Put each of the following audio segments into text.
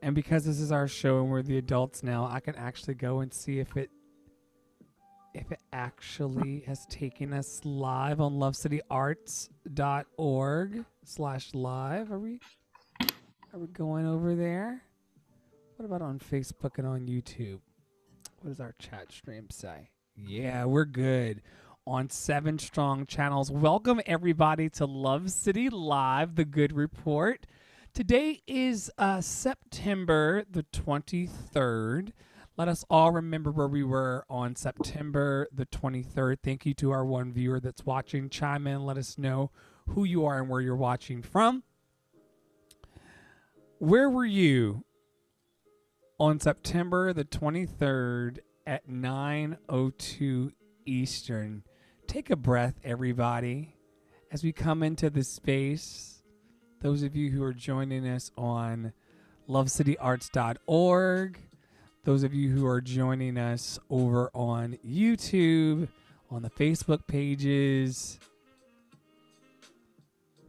And because this is our show and we're the adults now, I can actually go and see if it if it actually has taken us live on lovecityarts.org slash live. Are we are we going over there? What about on Facebook and on YouTube? What does our chat stream say? Yeah, we're good. On seven strong channels. Welcome everybody to Love City Live, the good report. Today is uh, September the 23rd. Let us all remember where we were on September the 23rd. Thank you to our one viewer that's watching. Chime in, let us know who you are and where you're watching from. Where were you on September the 23rd at 9:02 Eastern? Take a breath everybody as we come into this space those of you who are joining us on lovecityarts.org, those of you who are joining us over on YouTube, on the Facebook pages.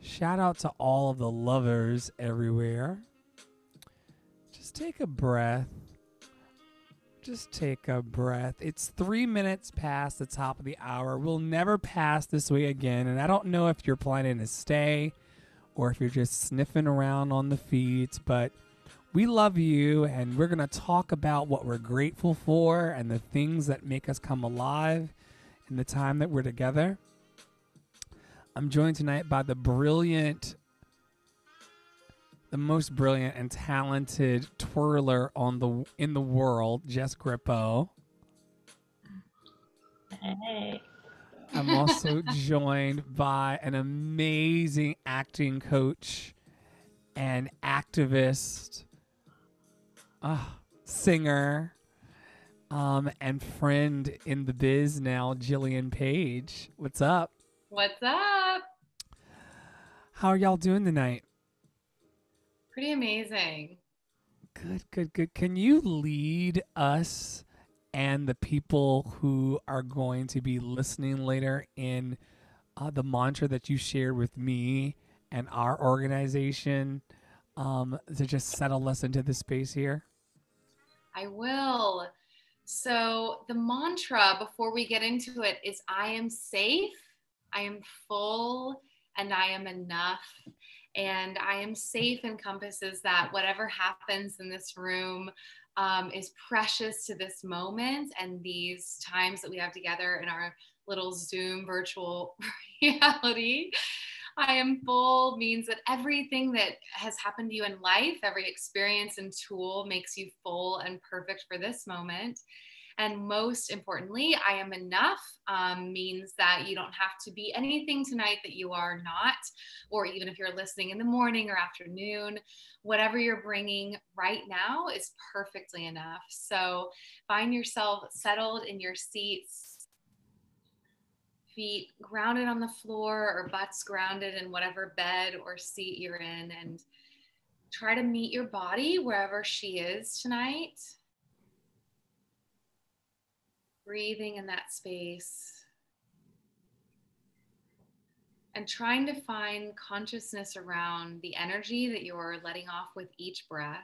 Shout out to all of the lovers everywhere. Just take a breath. Just take a breath. It's three minutes past the top of the hour. We'll never pass this way again. And I don't know if you're planning to stay or if you're just sniffing around on the feeds. But we love you, and we're going to talk about what we're grateful for and the things that make us come alive in the time that we're together. I'm joined tonight by the brilliant, the most brilliant and talented twirler on the in the world, Jess Grippo. Hey. I'm also joined by an amazing acting coach and activist, uh, singer, um, and friend in the biz now, Jillian Page. What's up? What's up? How are y'all doing tonight? Pretty amazing. Good, good, good. Can you lead us and the people who are going to be listening later in uh, the mantra that you shared with me and our organization um, to just settle us into the space here? I will. So, the mantra before we get into it is I am safe, I am full, and I am enough. And I am safe encompasses that whatever happens in this room, um, is precious to this moment and these times that we have together in our little Zoom virtual reality. I am full means that everything that has happened to you in life, every experience and tool makes you full and perfect for this moment. And most importantly, I am enough um, means that you don't have to be anything tonight that you are not, or even if you're listening in the morning or afternoon, whatever you're bringing right now is perfectly enough. So find yourself settled in your seats, feet grounded on the floor or butts grounded in whatever bed or seat you're in, and try to meet your body wherever she is tonight breathing in that space and trying to find consciousness around the energy that you're letting off with each breath.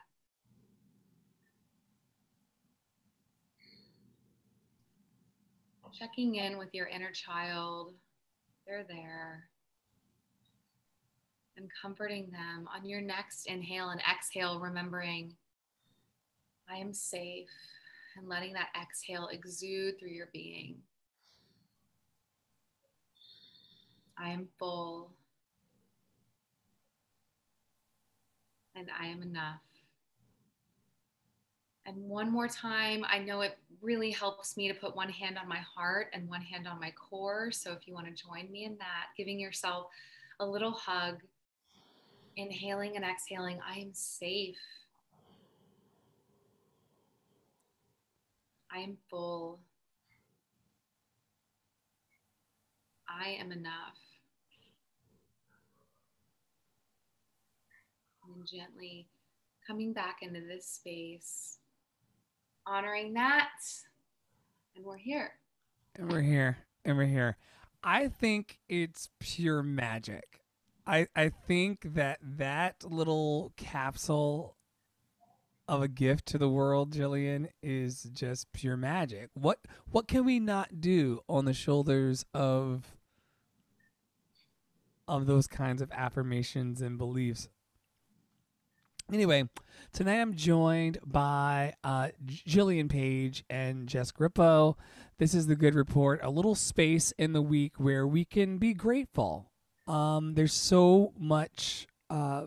Checking in with your inner child, they're there. And comforting them on your next inhale and exhale, remembering I am safe and letting that exhale exude through your being. I am full and I am enough. And one more time, I know it really helps me to put one hand on my heart and one hand on my core. So if you want to join me in that, giving yourself a little hug, inhaling and exhaling, I am safe. I am full. I am enough. And gently coming back into this space, honoring that. And we're here. And we're here. And we're here. I think it's pure magic. I, I think that that little capsule of a gift to the world, Jillian, is just pure magic. What what can we not do on the shoulders of of those kinds of affirmations and beliefs? Anyway, tonight I'm joined by uh, Jillian Page and Jess Grippo. This is the Good Report, a little space in the week where we can be grateful. Um, there's so much. Uh,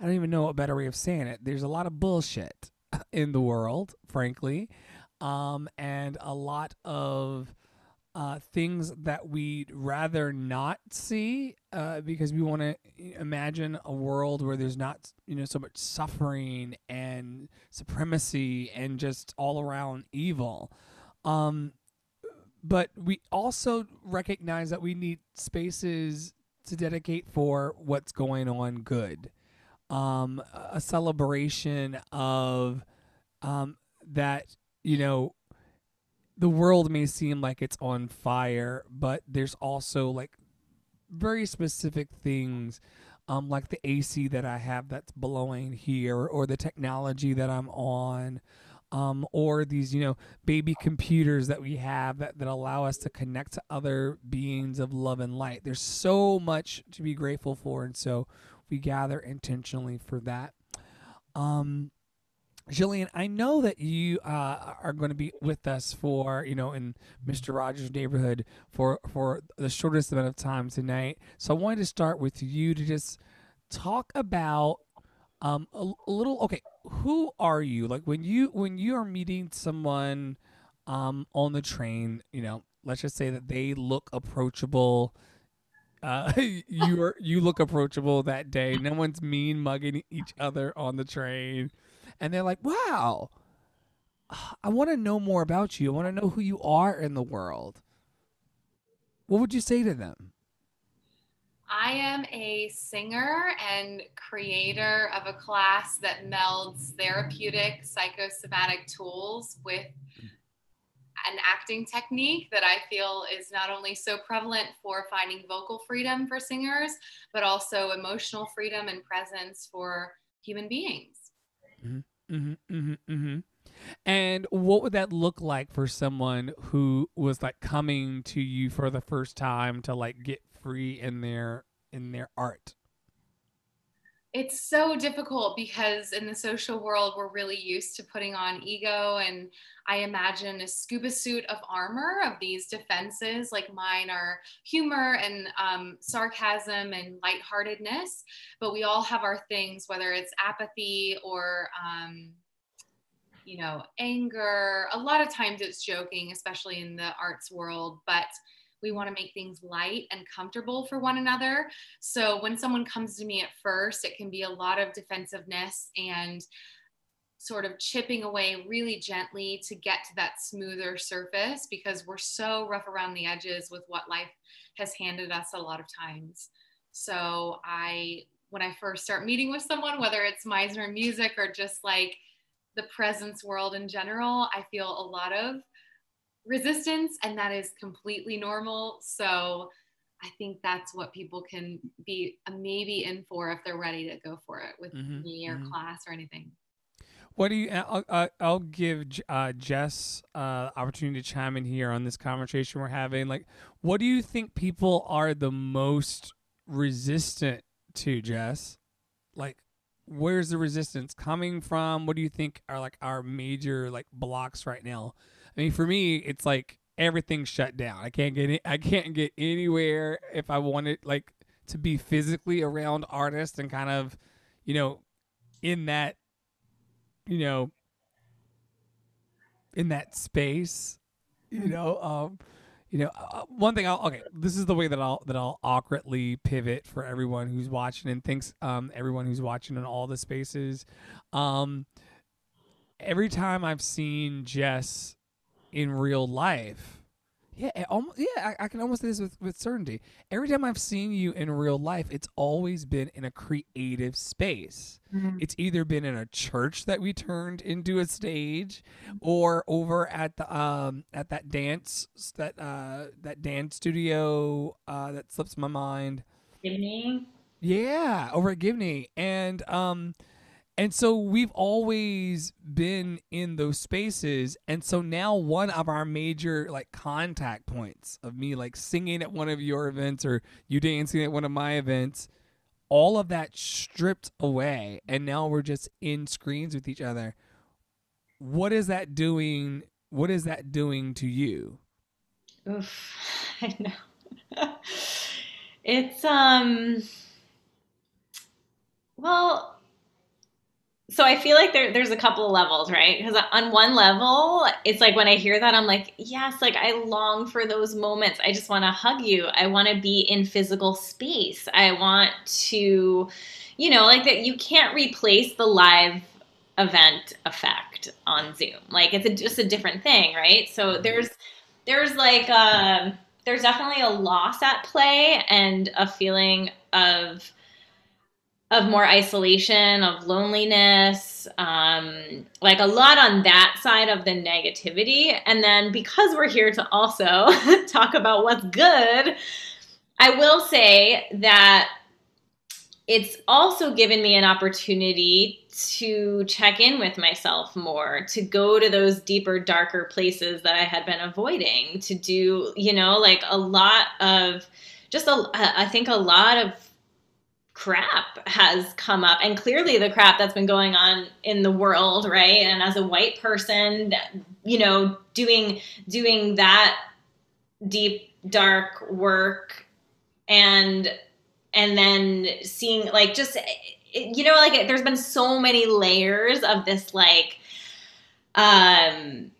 I don't even know a better way of saying it. There's a lot of bullshit in the world, frankly, um, and a lot of uh, things that we'd rather not see uh, because we want to imagine a world where there's not you know so much suffering and supremacy and just all around evil um, but we also recognize that we need spaces to dedicate for what's going on good um, a celebration of um, that you know the world may seem like it's on fire, but there's also like very specific things um, like the AC that I have that's blowing here, or the technology that I'm on, um, or these, you know, baby computers that we have that, that allow us to connect to other beings of love and light. There's so much to be grateful for, and so we gather intentionally for that. Um, Jillian, I know that you uh, are going to be with us for you know in Mister Rogers' neighborhood for for the shortest amount of time tonight. So I wanted to start with you to just talk about um a, a little. Okay, who are you? Like when you when you are meeting someone um on the train, you know, let's just say that they look approachable. Uh, you are you look approachable that day. No one's mean mugging each other on the train and they're like, wow, I want to know more about you. I want to know who you are in the world. What would you say to them? I am a singer and creator of a class that melds therapeutic psychosomatic tools with an acting technique that I feel is not only so prevalent for finding vocal freedom for singers, but also emotional freedom and presence for human beings. Mm-hmm, mm-hmm, mm-hmm, mm-hmm. And what would that look like for someone who was like coming to you for the first time to like get free in their in their art? It's so difficult because in the social world we're really used to putting on ego and i imagine a scuba suit of armor of these defenses like mine are humor and um, sarcasm and lightheartedness. But we all have our things whether it's apathy or um, you know anger. A lot of times it's joking especially in the arts world but we want to make things light and comfortable for one another. So when someone comes to me at first, it can be a lot of defensiveness and sort of chipping away really gently to get to that smoother surface because we're so rough around the edges with what life has handed us a lot of times. So I when I first start meeting with someone, whether it's Meisner music or just like the presence world in general, I feel a lot of resistance and that is completely normal. So i think that's what people can be uh, maybe in for if they're ready to go for it with mm-hmm, me or mm-hmm. class or anything. What do you i'll, I'll give uh, jess uh, opportunity to chime in here on this conversation we're having. Like what do you think people are the most resistant to jess? Like where's the resistance coming from? What do you think are like our major like blocks right now I mean, for me, it's like everything's shut down. I can't get I can't get anywhere if I wanted like to be physically around artists and kind of, you know, in that, you know, in that space, you mm-hmm. know, um, you know, uh, one thing I'll okay, this is the way that I'll that I'll awkwardly pivot for everyone who's watching and thinks um everyone who's watching in all the spaces. Um every time I've seen Jess in real life. Yeah, almost, yeah, I, I, can almost say this with, with certainty. Every time I've seen you in real life, it's always been in a creative space. Mm-hmm. It's either been in a church that we turned into a stage, or over at the um at that dance that uh that dance studio uh that slips my mind. Gibney. Yeah, over at Gibney, and um And so we've always been in those spaces. And so now one of our major like contact points of me like singing at one of your events or you dancing at one of my events, all of that stripped away. And now we're just in screens with each other. What is that doing? What is that doing to you? Oof, I know. it's um well so I feel like there, there's a couple of levels, right? Because on one level, it's like when I hear that, I'm like, yes, like I long for those moments. I just want to hug you. I want to be in physical space. I want to, you know, like that. You can't replace the live event effect on Zoom. Like it's a, just a different thing, right? So there's there's like um, there's definitely a loss at play and a feeling of of more isolation, of loneliness, um, like a lot on that side of the negativity. And then because we're here to also talk about what's good, I will say that it's also given me an opportunity to check in with myself more, to go to those deeper, darker places that I had been avoiding, to do, you know, like a lot of just a, I think a lot of crap has come up. And clearly the crap that's been going on in the world right? And as a white person you know doing doing that deep dark work and and then seeing like just you know like there's been so many layers of this like um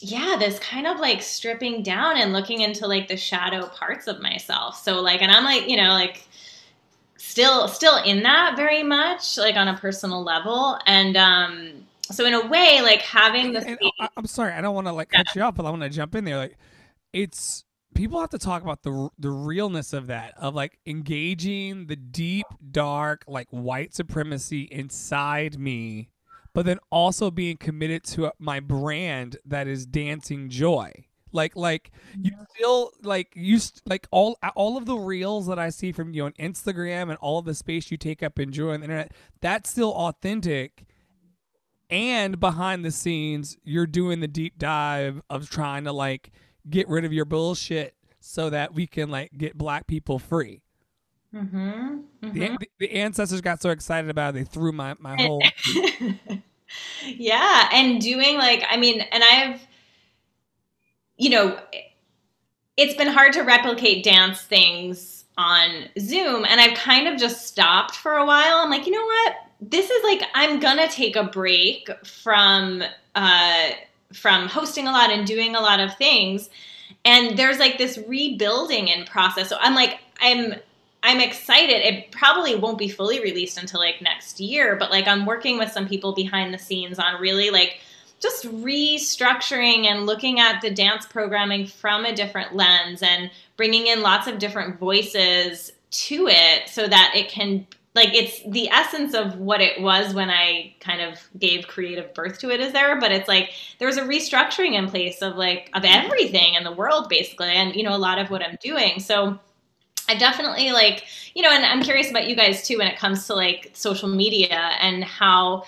yeah this kind of like stripping down and looking into like the shadow parts of myself. So like and i'm like you know like still still in that very much like on a personal level. And um so in a way like having the and, and i'm sorry i don't want to like cut you off but i want to jump in there like it's people have to talk about the the realness of that of like engaging the deep dark like white supremacy inside me but then also being committed to my brand that is dancing joy like like you still like you st- like all all of the reels that I see from you on Instagram and all of the space you take up and joy on the internet, that's still authentic. And behind the scenes, you're doing the deep dive of trying to like get rid of your bullshit so that we can like get black people free. Mm-hmm. Mm-hmm. The, the, ancestors got so excited about it, they threw my, my whole. yeah. And doing like, I mean, and I've, you know, it's been hard to replicate dance things on Zoom. And I've kind of just stopped for a while. I'm like, you know what? This is like, I'm gonna take a break from, uh, from hosting a lot and doing a lot of things. And there's like this rebuilding in process. So I'm like, I'm I'm excited. It probably won't be fully released until like next year, but like I'm working with some people behind the scenes on really like just restructuring and looking at the dance programming from a different lens and bringing in lots of different voices to it so that it can like it's the essence of what it was when I kind of gave creative birth to it is there, but it's like there's a restructuring in place of like of everything in the world basically, and you know a lot of what I'm doing. So I definitely like you know, and I'm curious about you guys too when it comes to like social media and how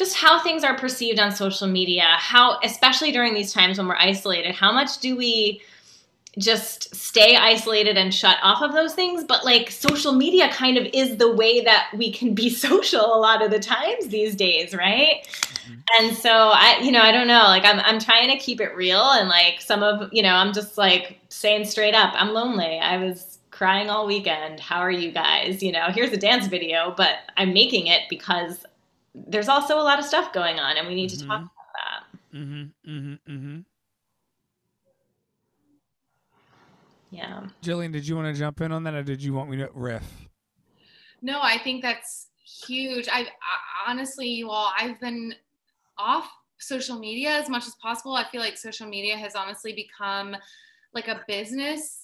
just how things are perceived on social media, how, especially during these times when we're isolated, how much do we just stay isolated and shut off of those things? But like social media kind of is the way that we can be social a lot of the times these days, right? Mm-hmm. And so I, you know, I don't know, like I'm, I'm trying to keep it real and like some of, you know, I'm just like saying straight up, I'm lonely. I was crying all weekend. How are you guys? You know, here's a dance video, but I'm making it because there's also a lot of stuff going on, and we need mm-hmm. to talk about that. Mm-hmm, mm-hmm, mm-hmm. Yeah. Jillian, did you want to jump in on that, or did you want me to riff? No, I think that's huge. I, I honestly, you all, I've been off social media as much as possible. I feel like social media has honestly become like a business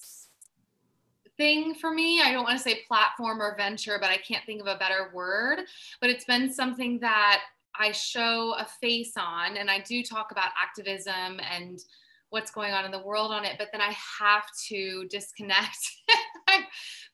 thing for me. I don't want to say platform or venture, but I can't think of a better word. But it's been something that I show a face on, and I do talk about activism and what's going on in the world on it, but then I have to disconnect. I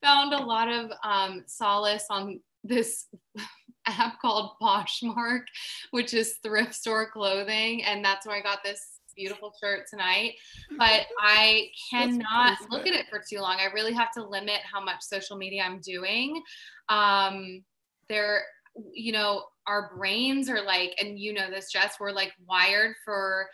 found a lot of um, solace on this app called Poshmark, which is thrift store clothing. And that's where I got this beautiful shirt tonight. But I cannot look at it for too long. I really have to limit how much social media I'm doing. Um, there, you know, our brains are like, and you know this, Jess, we're like wired for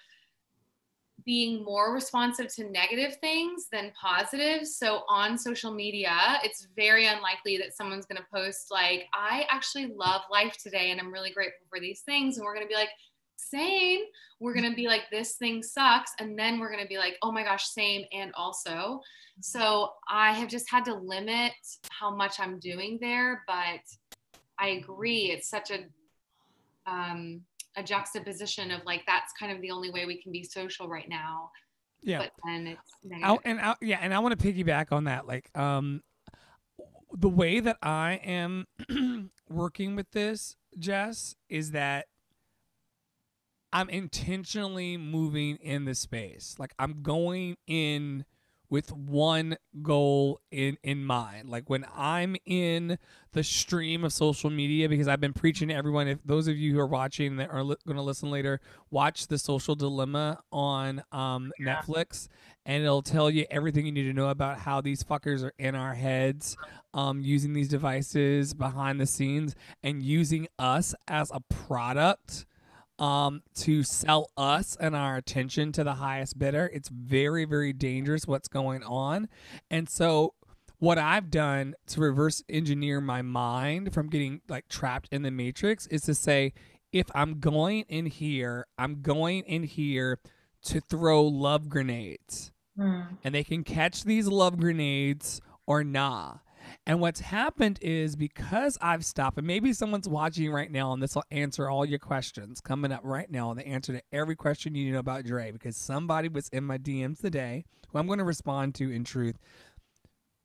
being more responsive to negative things than positive. So on social media, it's very unlikely that someone's going to post like, I actually love life today and I'm really grateful for these things. And we're going to be like, same. We're going to be like, this thing sucks. And then we're going to be like, oh my gosh, same. And also, so I have just had to limit how much I'm doing there. But I agree. It's such a, um, a juxtaposition of like that's kind of the only way we can be social right now. Yeah. But then it's I, and I, yeah, and I want to piggyback on that. Like, um, the way that I am working with this, Jess, is that I'm intentionally moving in the space. Like I'm going in with one goal in in mind. Like when I'm in the stream of social media, because I've been preaching to everyone. If those of you who are watching that are li- going to listen later, watch the Social Dilemma on um, yeah. Netflix, and it'll tell you everything you need to know about how these fuckers are in our heads, um, using these devices behind the scenes, and using us as a product um, to sell us and our attention to the highest bidder. It's very, very dangerous what's going on. And so, what I've done to reverse engineer my mind from getting like trapped in the matrix is to say, if I'm going in here, I'm going in here to throw love grenades. Mm. And they can catch these love grenades or not. And what's happened is because I've stopped, and maybe someone's watching right now, and this will answer all your questions coming up right now, and the answer to every question you know about Dre, because somebody was in my DMs today who I'm going to respond to in truth.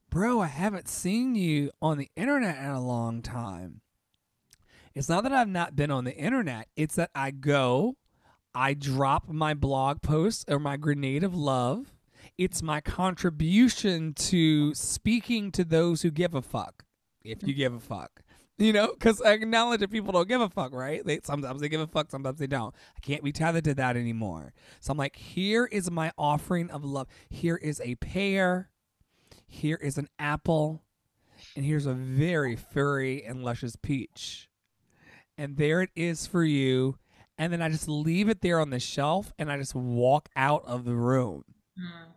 Bro, I haven't seen you on the internet in a long time. It's not that I've not been on the internet, it's that I go, I drop my blog post or my grenade of love it's my contribution to speaking to those who give a fuck. If you give a fuck. You know, because I acknowledge that people don't give a fuck, right? They sometimes they give a fuck, sometimes they don't. I can't be tethered to that anymore. So I'm like, here is my offering of love. Here is a pear. Here is an apple. And here's a very furry and luscious peach. And there it is for you. And then I just leave it there on the shelf and I just walk out of the room. Mm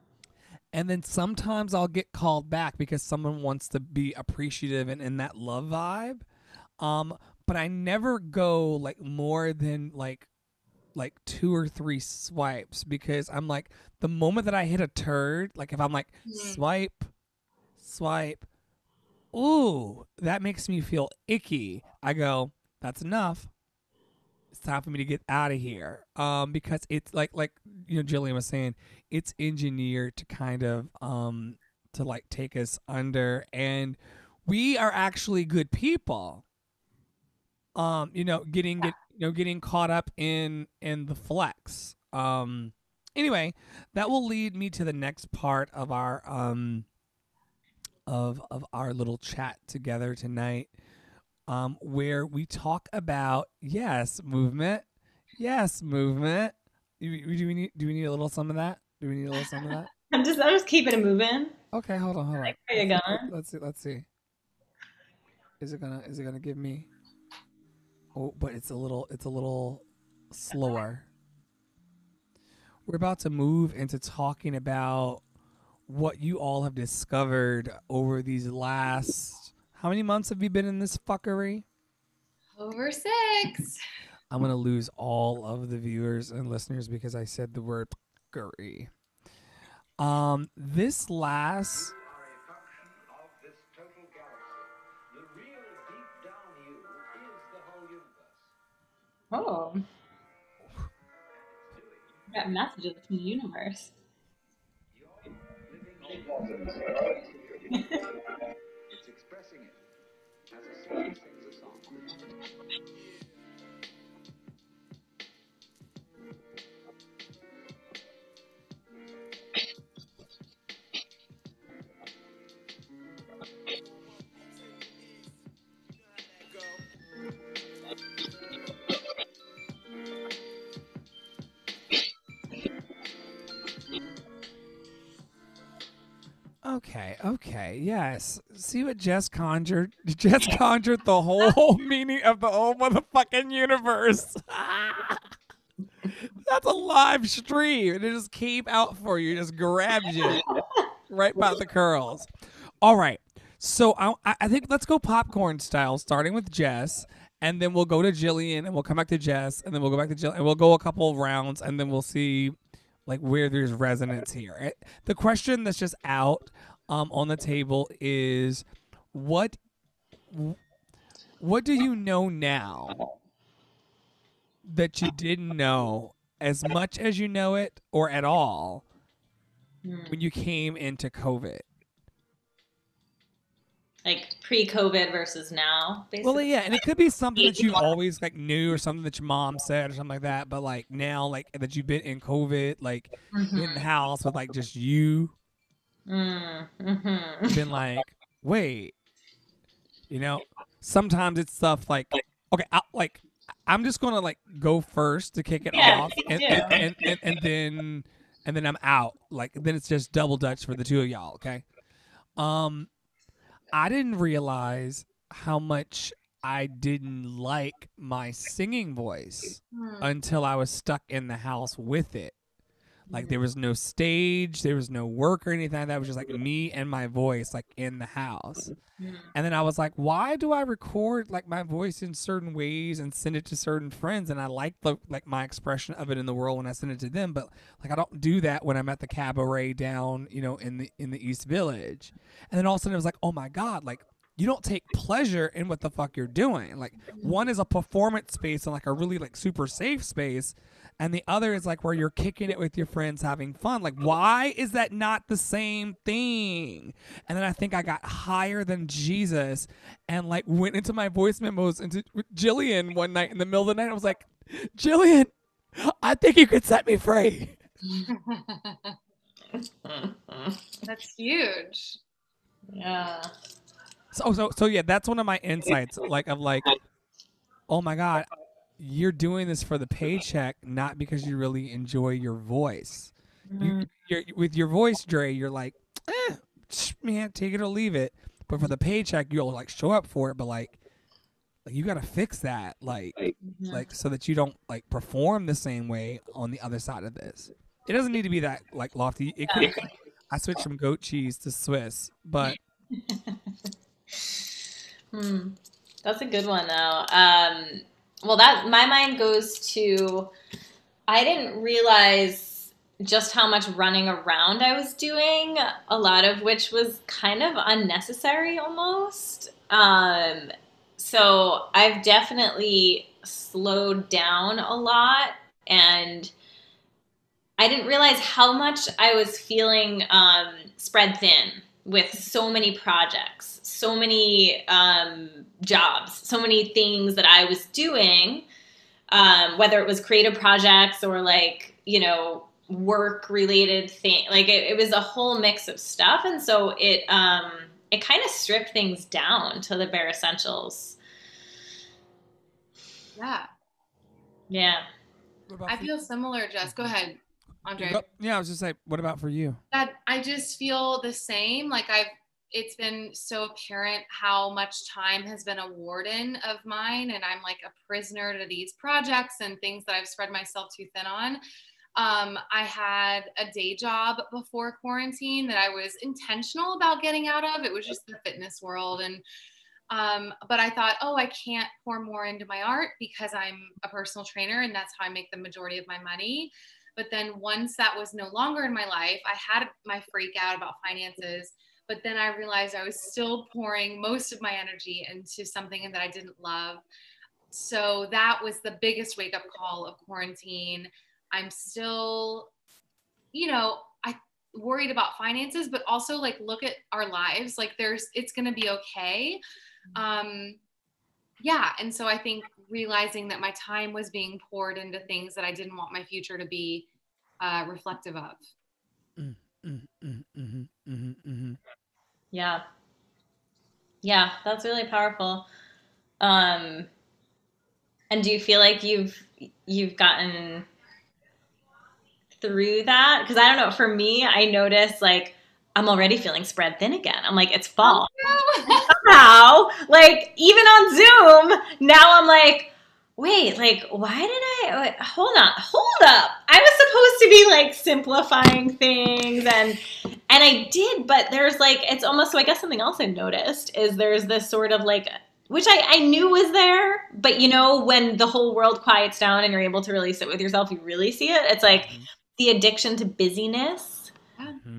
and then sometimes I'll get called back because someone wants to be appreciative and in that love vibe. Um, but I never go like more than like like two or three swipes because I'm like the moment that I hit a turd, like if I'm like mm-hmm. swipe, swipe, ooh, that makes me feel icky. I go, that's enough it's time for me to get out of here. Um, because it's like like you know Jillian was saying, it's engineered to kind of um to like take us under, and we are actually good people. Um, you know, getting get you know getting caught up in in the flex. Um, anyway, that will lead me to the next part of our um of of our little chat together tonight um, where we talk about yes, movement, yes, movement. Do we, do we need do we need a little some of that? Do we need a little some of that? I'm just I'm just keeping it moving. Okay, hold on, hold on. Like, where you going? Let's see. Let's see. Is it gonna Is it gonna give me? Oh, but it's a little it's a little slower. We're about to move into talking about what you all have discovered over these last how many months have you been in this fuckery? Over six. I'm gonna lose all of the viewers and listeners because I said the word fuckery. Um, this last. Oh. Got messages from the universe. Okay, okay, yes. See what Jess conjured? Jess conjured the whole meaning of the whole motherfucking universe. That's a live stream. It just came out for you, just grabbed you right by the curls. All right. So I, I think let's go popcorn style, starting with Jess, and then we'll go to Jillian, and we'll come back to Jess, and then we'll go back to Jill, and we'll go a couple rounds, and then we'll see like where there's resonance here. Eh, The question that's just out um, on the table is what what do you know now that you didn't know as much as you know it or at all when you came into COVID? Like pre-COVID versus now, basically. Well, yeah, and it could be something that you always like knew or something that your mom said or something like that. But like now, like that you've been in COVID, like in the house with like just you, Mm, mhm. been like, wait, you know, sometimes it's stuff like, okay, I, like I'm just gonna like go first to kick it Yeah, off, and, and, and, and, and then and then I'm out. Like then it's just double dutch for the two of y'all. Okay. Um, I didn't realize how much I didn't like my singing voice Hmm. until I was stuck in the house with it. Like mm-hmm. there was no stage, there was no work or anything like that. It was just like mm-hmm. me and my voice like in the house. Mm. And then I was like, why do I record like my voice in certain ways and send it to certain friends? And I like the like my expression of it in the world when I send it to them, but like I don't do that when I'm at the cabaret down, you know, in the in the East Village. And then all of a sudden it was like, oh my God, like you don't take pleasure in what the fuck you're doing. Like one is a performance space and like a really like super safe space. And the other is like where you're kicking it with your friends having fun. Like, why is that not the same thing? And then I think I got higher than Jesus and like went into my voice memos into Jillian one night in the middle of the night. I was like, Jillian, I think you could set me free. That's huge. yeah. So so so yeah, that's one of my insights. Like of like, oh my god, you're doing this for the paycheck, not because you really enjoy your voice. You, you're, with your voice, Dre, you're like, eh, sh- man, take it or leave it. But for the paycheck, you'll like show up for it. But like, like you gotta fix that, like, Mhm. like so that you don't like perform the same way on the other side of this. It doesn't need to be that like lofty. It could. I switched from goat cheese to Swiss, but Hmm. That's a good one though. Um, well, that my mind goes to I didn't realize just how much running around I was doing. A lot of which was kind of unnecessary almost. Um, so I've definitely slowed down a lot and. I didn't realize how much I was feeling um, spread thin with so many projects, so many um, jobs, so many things that I was doing, um, whether it was creative projects or like, you know, work related thing. Like it, it was a whole mix of stuff. And so it, um, it kind of stripped things down to the bare essentials. Yeah. Yeah. I feel similar, Jess. Go ahead, Andre. Go- yeah, I was just like, what about for you? that I just feel the same. Like I've, it's been so apparent how much time has been a warden of mine, and I'm like a prisoner to these projects and things that I've spread myself too thin on. Um, I had a day job before quarantine that I was intentional about getting out of. It was just the fitness world, and um, but I thought, oh, I can't pour more into my art because I'm a personal trainer, and that's how I make the majority of my money. But then once that was no longer in my life, I had my freak out about finances. But then I realized I was still pouring most of my energy into something that I didn't love. So that was the biggest wake up call of quarantine. I'm still, you know, I worried about finances, but also like look at our lives. Like there's, it's going to be okay. Um, yeah. And so I think realizing that my time was being poured into things that I didn't want my future to be uh, reflective of. Mm, mm, mhm, mhm, mhm. Yeah. Yeah, that's really powerful. Um and do you feel like you've you've gotten through that? Cuz I don't know, for me, I notice like I'm already feeling spread thin again. I'm like, it's fall. Oh, Somehow, like even on Zoom, now I'm like, wait, like why did I wait, hold on, hold up. I was supposed to be like simplifying things and and I did, but there's like it's almost so I guess something else I've noticed is there's this sort of like which I, I knew was there, but you know, when the whole world quiets down and you're able to really sit with yourself, you really see it. It's like Mhm. the addiction to busyness Mhm.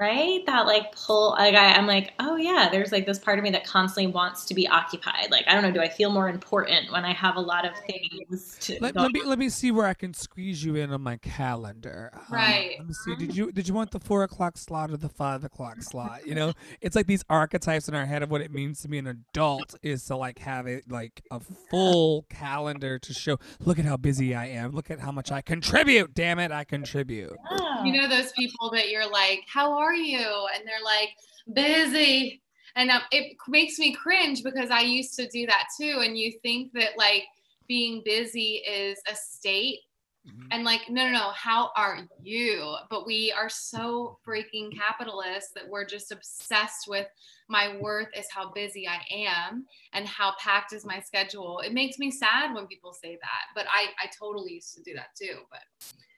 Right that like pull like I, i'm like oh yeah there's like this part of me that constantly wants to be occupied like i don't know do i feel more important when i have a lot of things to Let, let me let me see where I can squeeze you in on my calendar. Um, Right. Let me see. Did you did you want the four o'clock slot or the five o'clock slot? You know, it's like these archetypes in our head of what it means to be an adult is to like have it like a full calendar to show. Look at how busy I am. Look at how much I contribute. Damn it, I contribute. Oh. you know those people that you're like, "How are you?" and they're like, "Busy," and um, it makes me cringe because I used to do that too. And you think that like being busy is a state, Mhm. and like, no, no, no. How are you? But we are so freaking capitalist that we're just obsessed with my worth is how busy I am and how packed is my schedule. It makes me sad when people say that, but I I totally used to do that too. But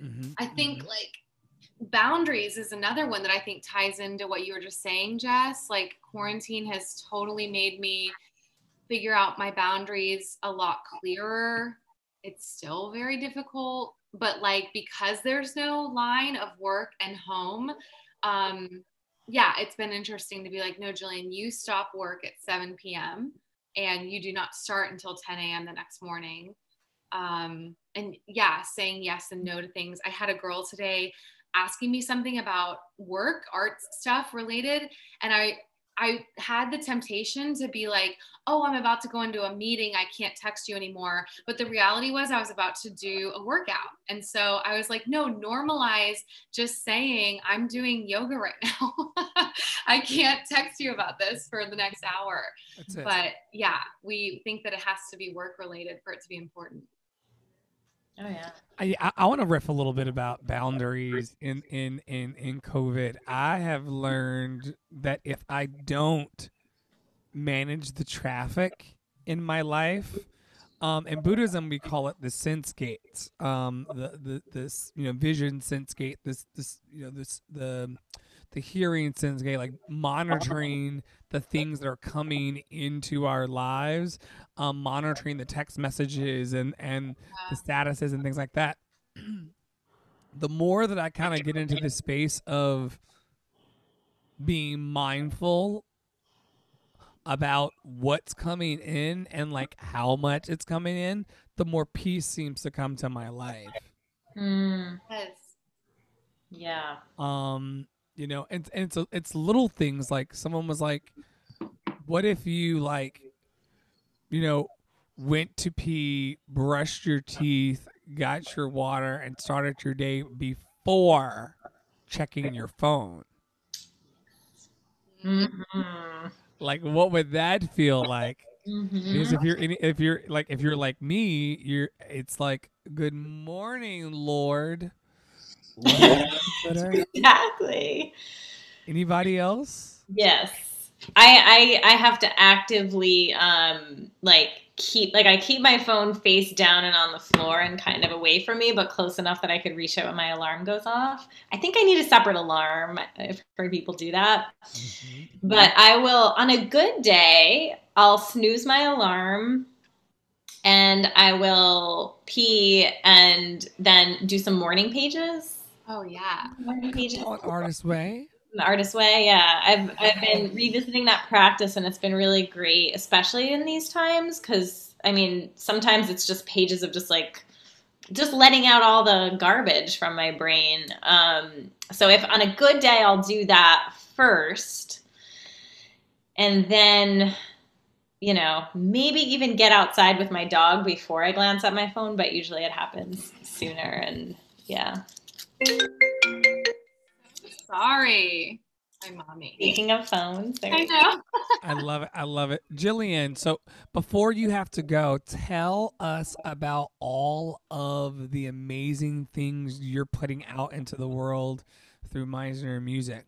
Mhm. I think Mhm. like boundaries is another one that I think ties into what you were just saying, Jess. Like quarantine has totally made me figure out my boundaries a lot clearer. It's still very difficult, but like because there's no line of work and home, um, yeah, it's been interesting to be like, no, Jillian, you stop work at 7 p.m. and you do not start until 10 a.m. the next morning um, and yeah, saying yes and no to things. I had a girl today asking me something about work, art stuff related, and I I had the temptation to be like, "Oh, I'm about to go into a meeting. I can't text you anymore." But the reality was I was about to do a workout. And so I was like, "No, normalize just saying I'm doing yoga right now. I can't text you about this for the next hour." But yeah, we think that it has to be work related for it to be important. Oh yeah I I, want to riff a little bit about boundaries in in in in COVID. I have learned that if I don't manage the traffic in my life, um, in Buddhism we call it the sense gates. Um, the the this you know vision sense gate. This this you know this the the hearing sense gate, like monitoring the things that are coming into our lives, um, monitoring the text messages and and the statuses and things like that. the more that I kind of get into the space of being mindful about what's coming in and like how much it's coming in, the more peace seems to come to my life. Mm, Yes. yeah Um, you know, and, and it's it's little things like someone was like, "What if you like, you know, went to pee, brushed your teeth, got your water, and started your day before checking your phone? Mhm. Like, what would that feel like?" Mhm. Because if you're any, if you're like if you're like me, you're it's like good morning, Lord. Lord. exactly Anybody else? Yes. I, I I have to actively um like keep like I keep my phone face down and on the floor and kind of away from me, but close enough that I could reach it when my alarm goes off. I think I need a separate alarm. I've heard people do that. But I will on a good day, I'll snooze my alarm and I will pee and then do some morning pages. Oh yeah. Pages artist way. the artist way yeah i've i've been revisiting that practice and it's been really great especially in these times because i mean sometimes it's just pages of just like just letting out all the garbage from my brain um so if on a good day i'll do that first and then you know maybe even get outside with my dog before i glance at my phone but usually it happens sooner and yeah Sorry. My mommy. speaking of phones there I know. I love it. I love it. Jillian, so before you have to go, tell us about all of the amazing things you're putting out into the world through Meisner Music.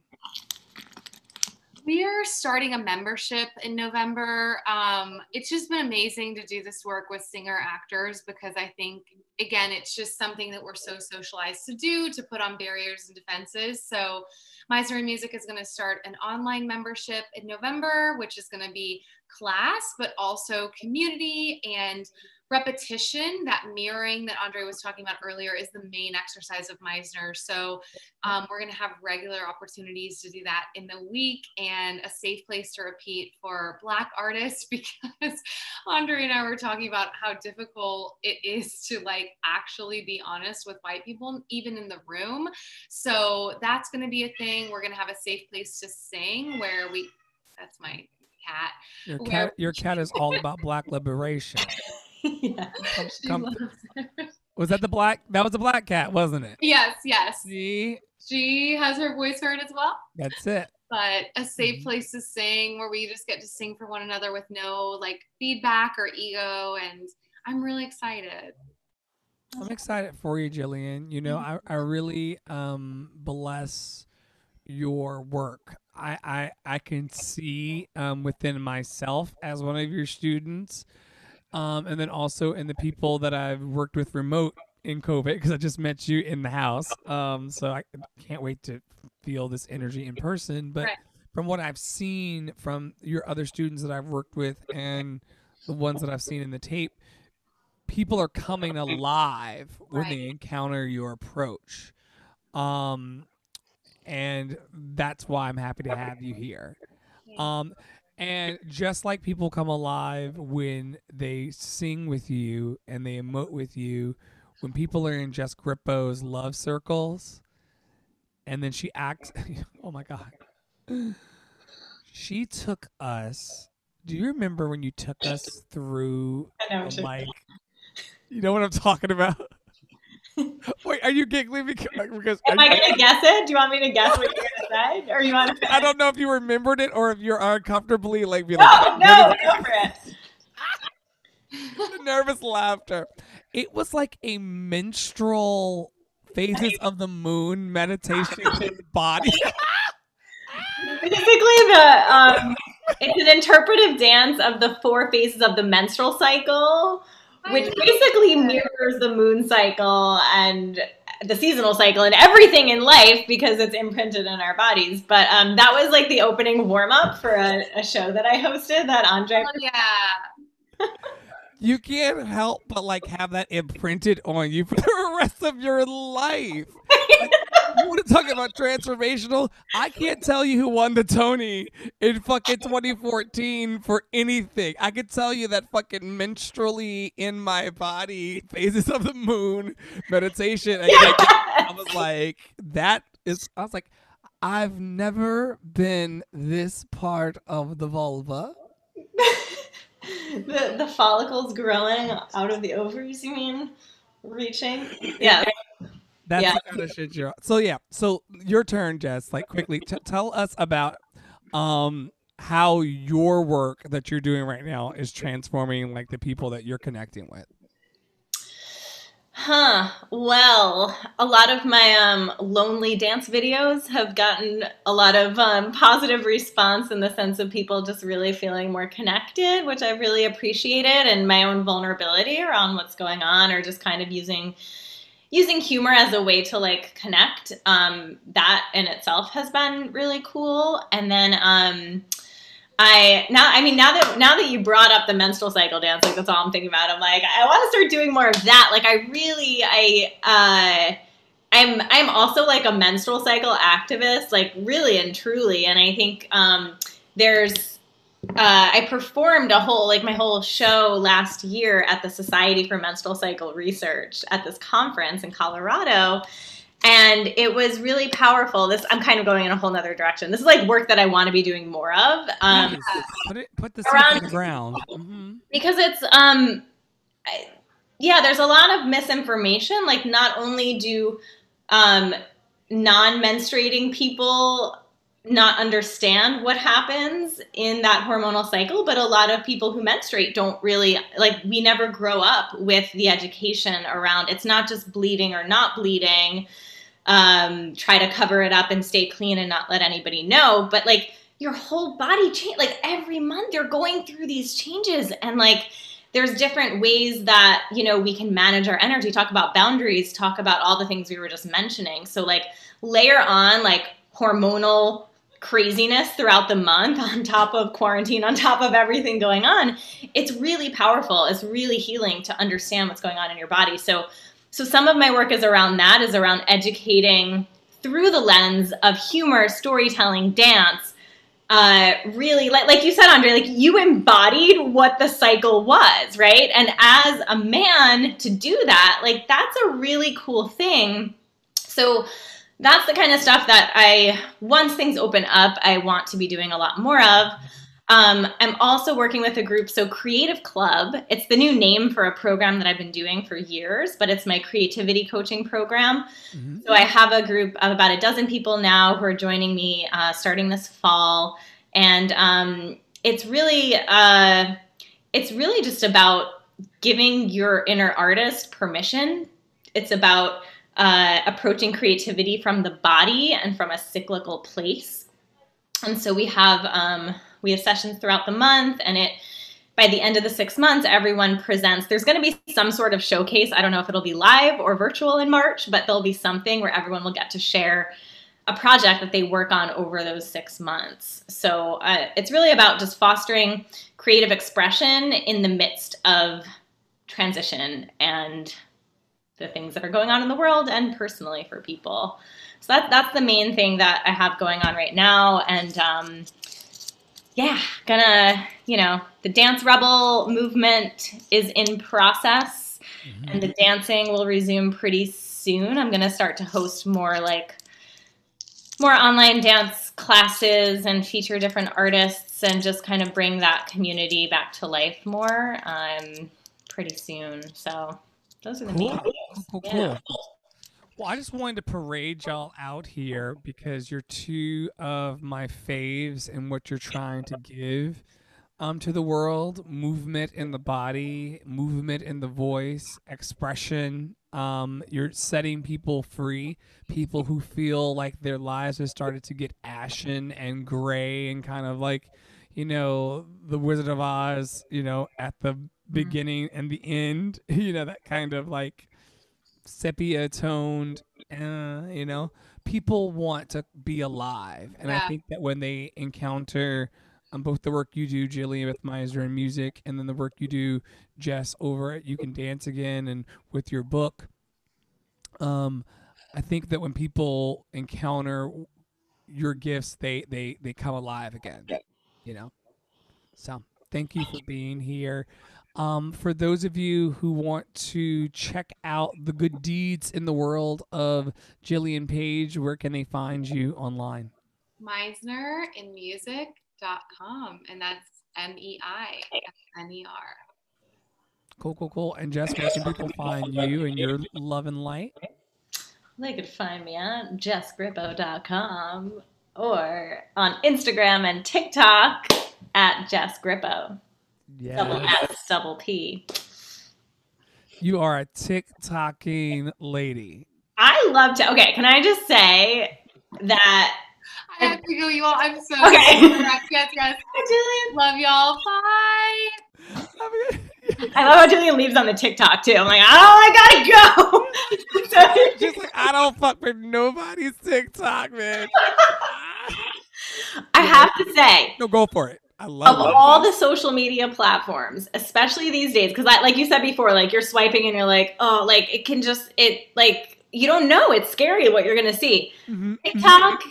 We're starting a membership in November. Um, it's just been amazing to do this work with singer actors because I think, again, it's just something that we're so socialized to do to put on barriers and defenses. So, Meisner Music is going to start an online membership in November, which is going to be class, but also community and repetition, that mirroring that Andre was talking about earlier, is the main exercise of Meisner. So um, we're going to have regular opportunities to do that in the week and a safe place to repeat for Black artists because Andre and I were talking about how difficult it is to like actually be honest with white people, even in the room. So that's going to be a thing. We're going to have a safe place to sing where we, that's my cat. Your cat, your cat is all about black liberation. yeah. Come, come, was that the black? That was the black cat, wasn't it? Yes, yes. See, she has her voice heard as well. That's it. But a safe Mhm. place to sing where we just get to sing for one another with no like feedback or ego. And I'm really excited. I'm excited for you, Jillian. You know, I, I really um bless your work. I, I I can see um within myself as one of your students, um, and then also in the people that I've worked with remote in COVID because I just met you in the house. Um, so I can't wait to feel this energy in person. But Right. from what I've seen from your other students that I've worked with and the ones that I've seen in the tape, people are coming alive when they encounter your approach. Um, and that's why I'm happy to have you here. Um, and just like people come alive when they sing with you and they emote with you, when people are in Jess Grippo's love circles, and then she acts. oh my god, she took us. Do you remember when you took us through I know. like? You know what I'm talking about? Wait, are you giggling because? because Am I gonna guess it? Do you want me to guess what you're gonna or you want to? I don't know if you remembered it or if you're uncomfortably like be No, like no, go for it. the nervous laughter. It was like a menstrual phases of the moon meditation body. Basically, the um, it's an interpretive dance of the four phases of the menstrual cycle, which basically mirrors the moon cycle and the seasonal cycle and everything in life because it's imprinted in our bodies. But um, that was like the opening warm up for a, a show that I hosted that Andre. Oh, yeah. You can't help but like have that imprinted on you for the rest of your life. Like, you want to talk about transformational? I can't tell you who won the Tony in fucking 2014 for anything. I could tell you that fucking menstrually in my body phases of the moon meditation. And like, I was like, that is. I was like, I've never been this part of the vulva. the the follicles growing out of the ovaries. You mean reaching? Yeah. That's Yeah. the kind of shit you're. So yeah. So your turn, Jess. Like quickly, t- tell us about um how your work that you're doing right now is transforming like the people that you're connecting with. Huh. Well, a lot of my um, lonely dance videos have gotten a lot of um, positive response in the sense of people just really feeling more connected, which I really appreciated, and my own vulnerability around what's going on, or just kind of using using humor as a way to like connect. Um, that in itself has been really cool, and then. Um, I now I mean now that now that you brought up the menstrual cycle dance, like that's all I'm thinking about. I'm like, I want to start doing more of that. Like I really I uh I'm I'm also like a menstrual cycle activist, like really and truly. And I think um there's uh, I performed a whole like my whole show last year at the Society for Menstrual Cycle Research at this conference in Colorado and it was really powerful this i'm kind of going in a whole nother direction this is like work that i want to be doing more of um, put it. Put this around- in the ground. hmm because it's um I, yeah there's a lot of misinformation like not only do um non-menstruating people not understand what happens in that hormonal cycle but a lot of people who menstruate don't really like we never grow up with the education around it's not just bleeding or not bleeding um, try to cover it up and stay clean and not let anybody know but like your whole body change like every month you're going through these changes and like there's different ways that you know we can manage our energy. Talk about boundaries talk about all the things we were just mentioning. So like layer on like hormonal craziness throughout the month on top of quarantine on top of everything going on it's really powerful. It's really healing to understand what's going on in your body. So so some of my work is around that is around educating through the lens of humor storytelling dance uh, really like like you said andre like you embodied what the cycle was right? And as a man to do that like that's a really cool thing. So that's the kind of stuff that i once things open up i want to be doing a lot more of um, i'm also working with a group so creative club it's the new name for a program that i've been doing for years but it's my creativity coaching program Mhm. so I have a group of about a dozen people now who are joining me uh, starting this fall, and um, it's really uh, it's really just about giving your inner artist permission. It's about uh, approaching creativity from the body and from a cyclical place. And so we have um, we have sessions throughout the month, and it by the end of the six months, everyone presents. There's going to be some sort of showcase. I don't know if it'll be live or virtual in March, but there'll be something where everyone will get to share a project that they work on over those six months. So uh, it's really about just fostering creative expression in the midst of transition and the things that are going on in the world and personally for people. So that, that's the main thing that I have going on right now. And um, yeah, gonna, you know, the Dance Rebel movement is in process and the dancing will resume pretty soon. I'm gonna start to host more like more online dance classes and feature different artists and just kind of bring that community back to life more um, pretty soon. So those are the Cool. Cool, cool, Yeah. cool. Well, I just wanted to parade y'all out here because you're two of my faves and what you're trying to give um, to the world movement in the body, movement in the voice, expression. Um, you're setting people free, people who feel like their lives have started to get ashen and gray and kind of like, you know, the Wizard of Oz, you know, at the beginning and the end, you know, that kind of like sepia toned uh, you know people want to be alive. And i think that when they encounter um, both the work you do jillian with Meisner Music and then the work you do jess over at you can dance again and with your book um i think that when people encounter your gifts they they they come alive again you know? So thank you for being here um, for those of you who want to check out the good deeds in the world of Jillian Page, where can they find you online? MeisnerInmusic.com, and that's M E I N E R. Cool, cool, cool. And Jess, where can people find you and your love and light? They could find me at jessgrippo.com or on Instagram and TikTok at jessgrippo. Double Yeah. S, double P. You are a TikToking lady. I love to. Okay, can I just say that? I have to go, you all. I'm so Okay. correct. Yes, yes. Love y'all. Bye. I love how Julian leaves on the TikTok too. I'm like, oh, I gotta go. So- Just like I don't fuck with nobody's TikTok, man. I have to say, No, go for it. I love of all the social media platforms, especially these days, because like you said before, like you're swiping and you're like, oh, like it can just it like you don't know. It's scary what you're gonna see. Mhm, mhm. TikTok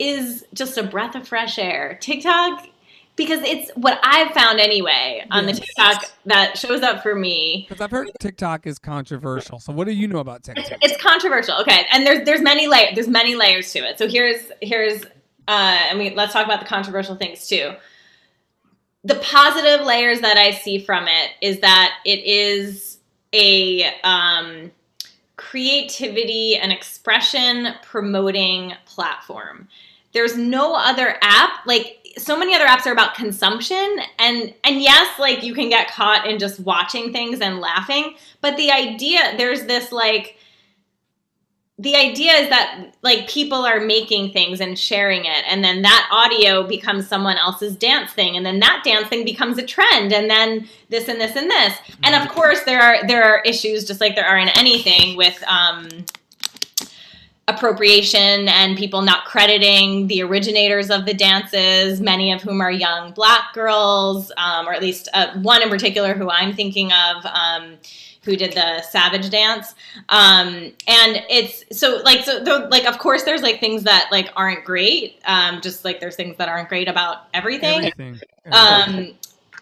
is just a breath of fresh air. TikTok, because it's what I've found anyway on the TikTok that shows up for me. Because I've heard TikTok is controversial. So what do you know about TikTok? It's controversial. Okay, and there's there's many layers. There's many layers to it. So here's here's uh, I mean, let's talk about the controversial things too. The positive layers that I see from it is that it is a um, creativity and expression promoting platform. There's no other app like so many other apps are about consumption and and yes like you can get caught in just watching things and laughing but the idea there's this like the idea is that like people are making things and sharing it and then that audio becomes someone else's dance thing and then that dance thing becomes a trend and then this and this and this. And of course there are there are issues just like there are in anything with um, appropriation and people not crediting the originators of the dances many of whom are young black girls um, or at least uh, one in particular who i'm thinking of um, who did the savage dance. Um, and it's so like so like of course there's like things that like aren't great. Um, just like there's things that aren't great about everything, Everything. um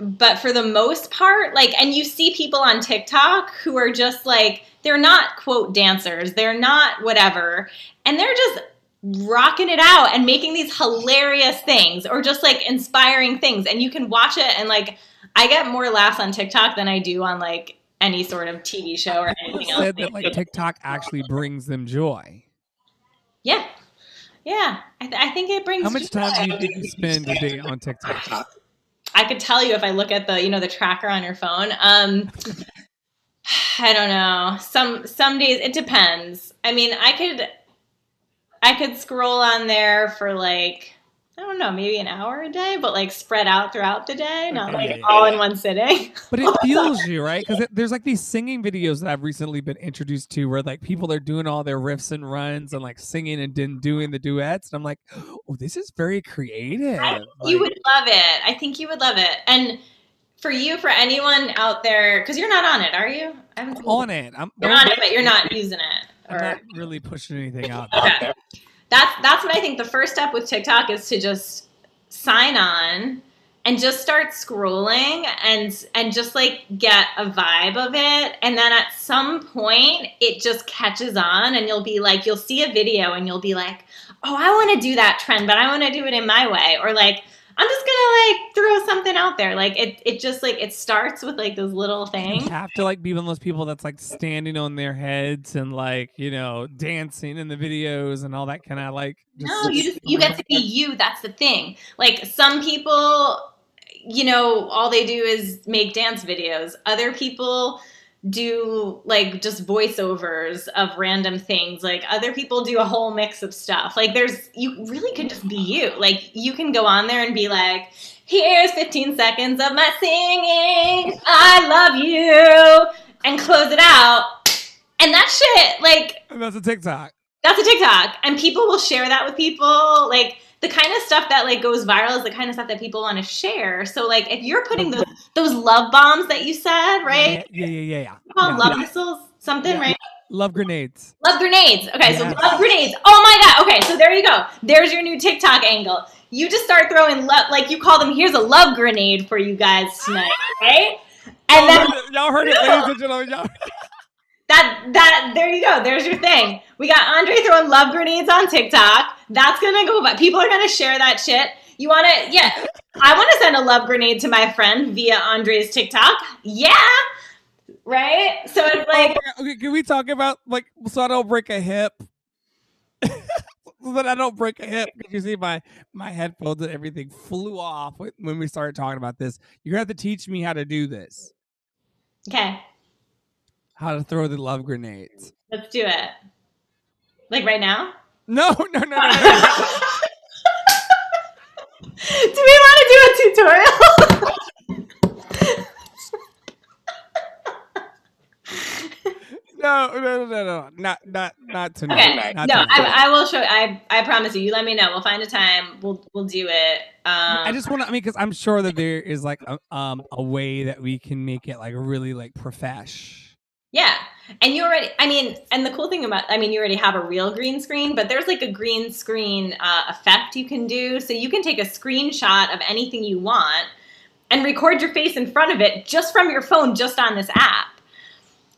but for the most part like and you see people on tiktok who are just like they're not quote dancers. They're not whatever. And they're just rocking it out and making these hilarious things or just like inspiring things. And you can watch it and like i get more laughs on tiktok than i do on like any sort of tv show or anything else said that like TikTok actually brings them joy. yeah yeah I, th- I think it brings How much time do you you spend a day on TikTok? I could tell you if I look at the, you know, the tracker on your phone. Um I don't know. Some some days it depends. I mean, I could I could scroll on there for like I don't know, maybe an hour a day, but like spread out throughout the day, not like yeah, all in one sitting. But it fuels you, right? Because there's like these singing videos that I've recently been introduced to where like people are doing all their riffs and runs and like singing and then doing the duets. And I'm like, oh, this is very creative. you Like, would love it. I think you would love it. And for you, for anyone out there, because you're not on it, are you? I haven't I'm on it. I'm, You're on it, but you're not using it. I'm not really pushing anything out. Okay. That's that's what I think the first step with TikTok is to just sign on and just start scrolling and and just like get a vibe of it. And then at some point it just catches on and you'll be like you'll see a video and you'll be like oh I want to do that trend but I want to do it in my way. Or like I'm just gonna like throw something out there like it it just like it starts with like those little things. You have to like be one of those people that's like standing on their heads and like you know dancing in the videos and all that kind of like. No, you just you get to be you. That's the thing. Like some people, you know, all they do is make dance videos. Other people do like just voiceovers of random things. Like other people do a whole mix of stuff. Like there's you really could just be you. Like you can go on there and be like, here's 15 seconds of my singing. I love you. And close it out. And that shit, like And that's a TikTok. that's a TikTok, and people will share that with people. Like the kind of stuff that like goes viral is the kind of stuff that people want to share. So like if you're putting those those love bombs that you said, right? Yeah, yeah, yeah, yeah. Called yeah. love missiles, something, Yeah. right? Love grenades. Love grenades. Okay, so love grenades. Oh my god. Okay, so there you go. There's your new TikTok angle. You just start throwing love, like you call them. Here's a love grenade for you guys tonight, right? And Y'all then y'all heard it, ladies and gentlemen. Y'all that that there you go. There's your thing. We got Andre throwing love grenades on TikTok. That's gonna go. But people are gonna share that shit. You want to? Yeah. I want to send a love grenade to my friend via Andre's TikTok. Yeah. Right. So it's oh, like Oh, okay, can we talk about like so I don't break a hip? so that I don't break a hip. 'Cause You see, my my headphones and everything flew off when- when we started talking about this. You're gonna have to teach me how to do this. okay. How to throw the love grenades. Let's do it. Like right now. No, no, no, no. no. do we want to do a tutorial? No, no, no, no, no, not, not, not tonight. Okay. Not No, tonight. I, I will show. I I promise you. You let me know. We'll find a time. We'll we'll do it. Um, I just want to. I mean, because I'm sure that there is like a, um a way that we can make it like really like profesh. Yeah. And you already, I mean, and the cool thing about, I mean, you already have a real green screen, but there's like a green screen uh, effect you can do. So you can take a screenshot of anything you want and record your face in front of it just from your phone, just on this app.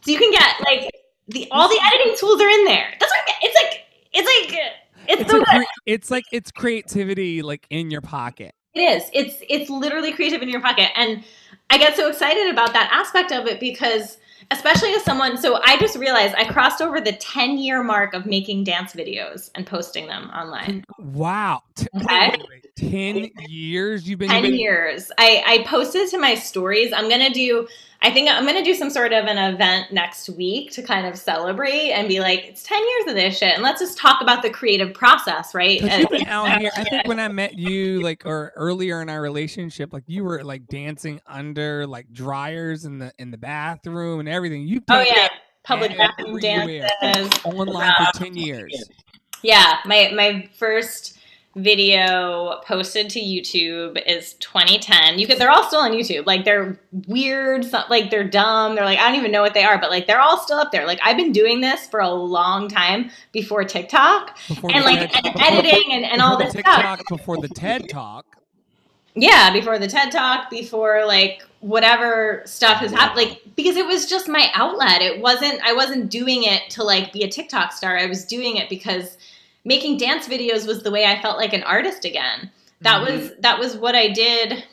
So you can get like the, all the editing tools are in there. That's what I mean. It's like, it's like, it's, It's so cre- it's like it's creativity like in your pocket. It is. It's it's literally creative in your pocket. And I get so excited about that aspect of it because especially as someone so I just realized I crossed over the 10 year mark of making dance videos and posting them online. Wow. T- wait, Okay. wait, wait. 10 years you've been 10 been- years. I, I posted to my stories. I'm to do, I think I'm to do some sort of an event next week to kind of celebrate and be like, it's 10 years of this shit. And let's just talk about the creative process, right And- you've been out here. I think when I met you, like, or earlier in our relationship, like you were like dancing under like dryers in the in the bathroom and everything. You've oh, yeah. Public bathroom dances. online for ten years. Yeah, my my first video posted to YouTube is 2010. You could they're all still on YouTube. Like they're weird, like they're dumb. They're like I don't even know what they are, but like they're all still up there. Like I've been doing this for a long time before TikTok Before and like TED- and editing and, and all this the stuff. TikTok, before the TED Talk. Yeah, before the TED Talk, before like whatever stuff has happened, like because it was just my outlet. It wasn't. I wasn't doing it to like be a TikTok star. I was doing it because making dance videos was the way I felt like an artist again. That Mhm. was that was what I did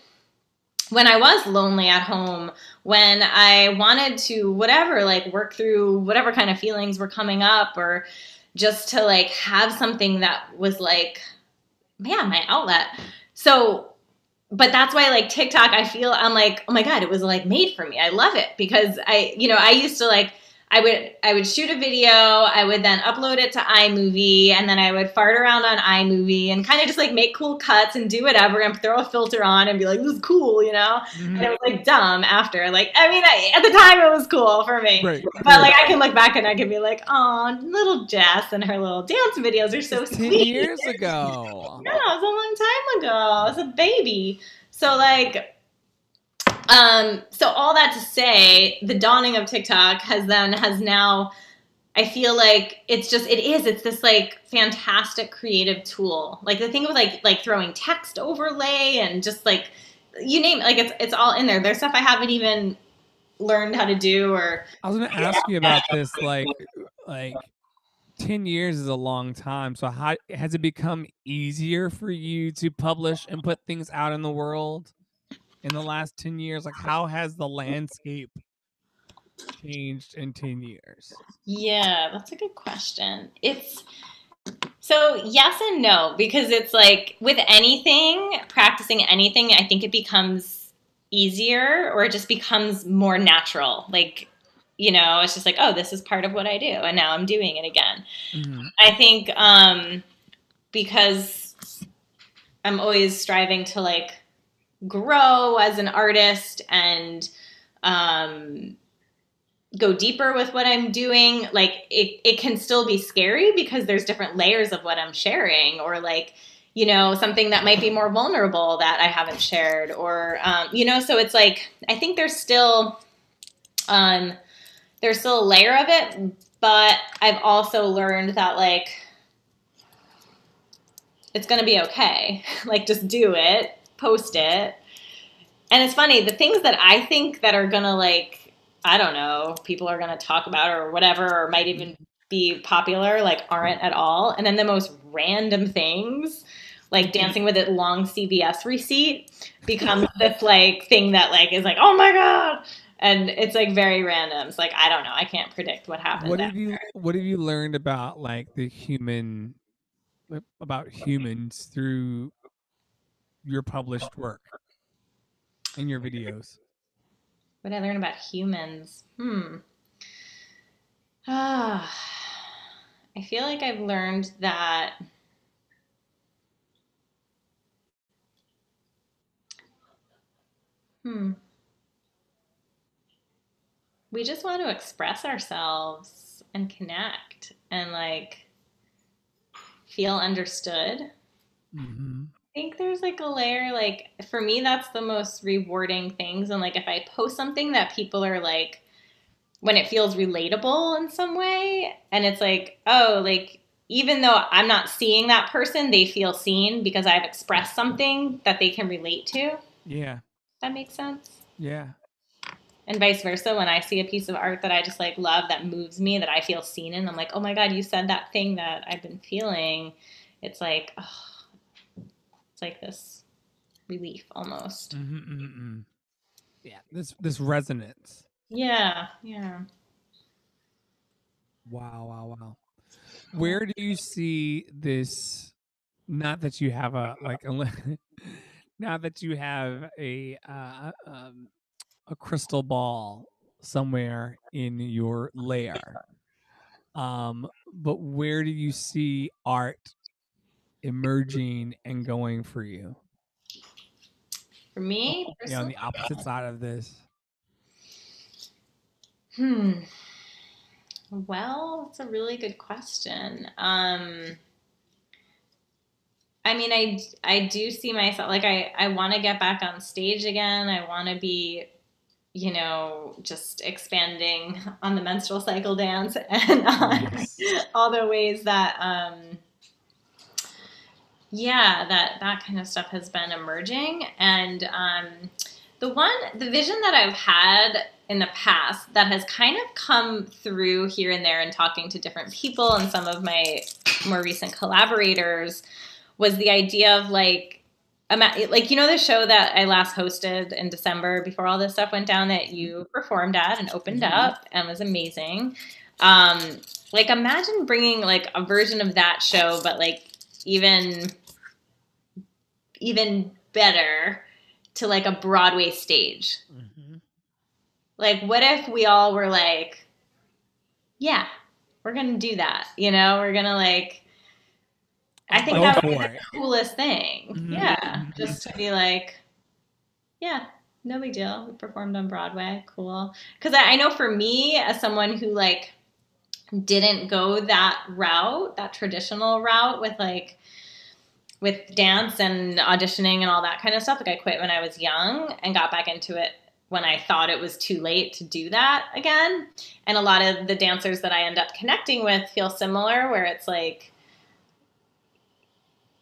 when I was lonely at home. When I wanted to whatever like work through whatever kind of feelings were coming up, or just to like have something that was like, yeah, my outlet. So but that's why like TikTok, I feel I'm like, oh my god, it was like made for me. I love it because I, you know, I used to like I would I would shoot a video, I would then upload it to iMovie, and then I would fart around on iMovie and kind of just like make cool cuts and do whatever and throw a filter on and be like, this is cool, you know. And it was like dumb after. Like I mean, I, at the time it was cool for me. Right. But like I can look back and I can be like, oh, little Jess and her little dance videos are so It's ten sweet. years ago. No, it was a long time ago. I was a baby. So like um so all that to say, the dawning of TikTok has then has now I feel like it's just it is it's this like fantastic creative tool. Like the thing with like like throwing text overlay and just like you name it, like it's it's all in there. There's stuff I haven't even learned how to do or I was gonna ask you about this. Like, like ten years is a long time. So, how has it become easier for you to publish and put things out in the world in the last ten years? Like, how has the landscape changed in ten years? Yeah, that's a good question. It's so yes and no because it's like with anything, practicing anything, I think it becomes easier or it just becomes more natural. Like, you know, it's just like, oh, this is part of what I do and now I'm doing it again. Mhm. I think um because I'm always striving to like grow as an artist and um go deeper with what I'm doing, like it, it can still be scary because there's different layers of what I'm sharing, or like, you know, something that might be more vulnerable that I haven't shared, or, um, you know, so it's like, I think there's still, um, there's still a layer of it, but I've also learned that like, it's going to be okay. like, just do it, post it. And it's funny, the things that I think that are going to like, I don't know, people are going to talk about or whatever, or might even be popular, like aren't at all. And then the most random things, like dancing with it long CVS receipt, becomes this like thing that like is like, oh my god, and it's like very random. It's like I don't know, I can't predict what happens. What after. have you What have you learned about like the human about humans through your published work in your videos? What I learn about humans? Hmm. Ah, I feel like I've learned that hmm. We just want to express ourselves and connect and like feel understood. Mm-hmm. I think there's like a layer like for me that's the most rewarding things and like if I post something that people are like when it feels relatable in some way and it's like oh like even though I'm not seeing that person they feel seen because I've expressed something that they can relate to. Yeah, that makes sense. Yeah. and vice versa when I see a piece of art that I just like love that moves me that I feel seen in I'm like oh my god you said that thing that I've been feeling. It's like oh, it's like this relief almost Mm-hmm, mm-hmm. Yeah, this this resonance. Yeah, yeah. Wow, wow, wow. Where do you see this not that you have a like a not that you have a uh, um, a crystal ball somewhere in your lair um but where do you see art emerging and going for you For me, yeah on the opposite side of this Hmm. Well, it's a really good question. Um, I mean, I I do see myself like I I want to get back on stage again. I want to be, you know, just expanding on the menstrual cycle dance and on Yes. all the ways that um yeah, that that kind of stuff has been emerging. And um the one the vision that I've had in the past that has kind of come through here and there in talking to different people and some of my more recent collaborators was the idea of like like you know the show that I last hosted in December before all this stuff went down that you performed at and opened Mhm. up and was amazing? Um like imagine bringing like a version of that show but like even even better to like a Broadway stage like, what if we all were like, yeah, we're gonna do that. You know, we're gonna like. I think Go that would be the it. coolest thing. Mhm. Yeah, Mhm. just to be like, yeah, no big deal. We performed on Broadway, cool. Because I, I know for me, as someone who like didn't go that route, that traditional route with like with dance and auditioning and all that kind of stuff. Like I quit when I was young and got back into it when I thought it was too late to do that again. And a lot of the dancers that I end up connecting with feel similar where it's like